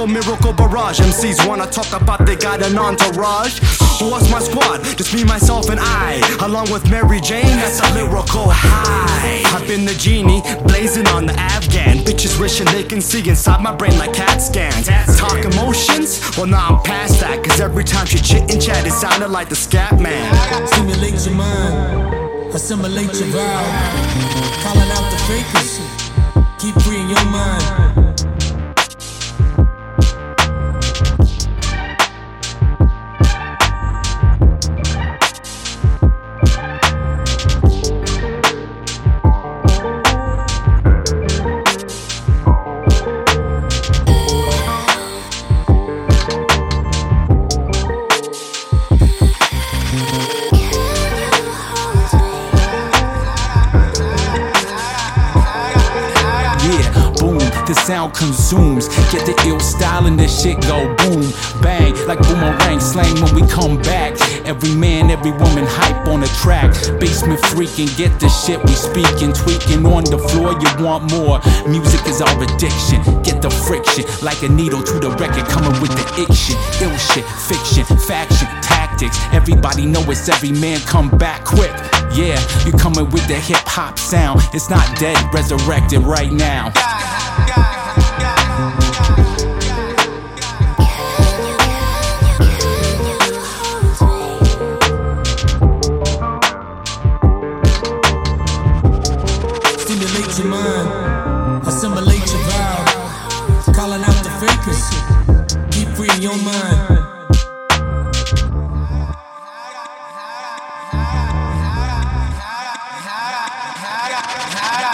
lyrical miracle barrage. MCs wanna talk about they got an entourage. What's my squad? Just me, myself, and I. Along with Mary Jane, that's a lyrical high. I've been the genie, blazing on the Afghan. Bitches wishing they can see inside my brain like CAT scans. Talk emotions? Well, now I'm past that. Cause every time she chit and chat, it sounded like the scat man. Stimulate your mind, assimilate your vibe. Calling out the fakers, keep free in your mind. The sound consumes. Get the ill style and the shit go boom, bang, like boomerang slang when we come back. Every man, every woman hype on the track. Basement freaking, get the shit we speaking, tweaking on the floor. You want more? Music is our addiction. Get the friction, like a needle to the record, coming with the shit, ill shit, fiction, faction, tactics. Everybody know it's every man come back quick. Yeah, you coming with the hip hop sound. It's not dead, resurrected right now. Stimulate your mind, assimilate your vibe. Calling out the fakers, keep free in your mind.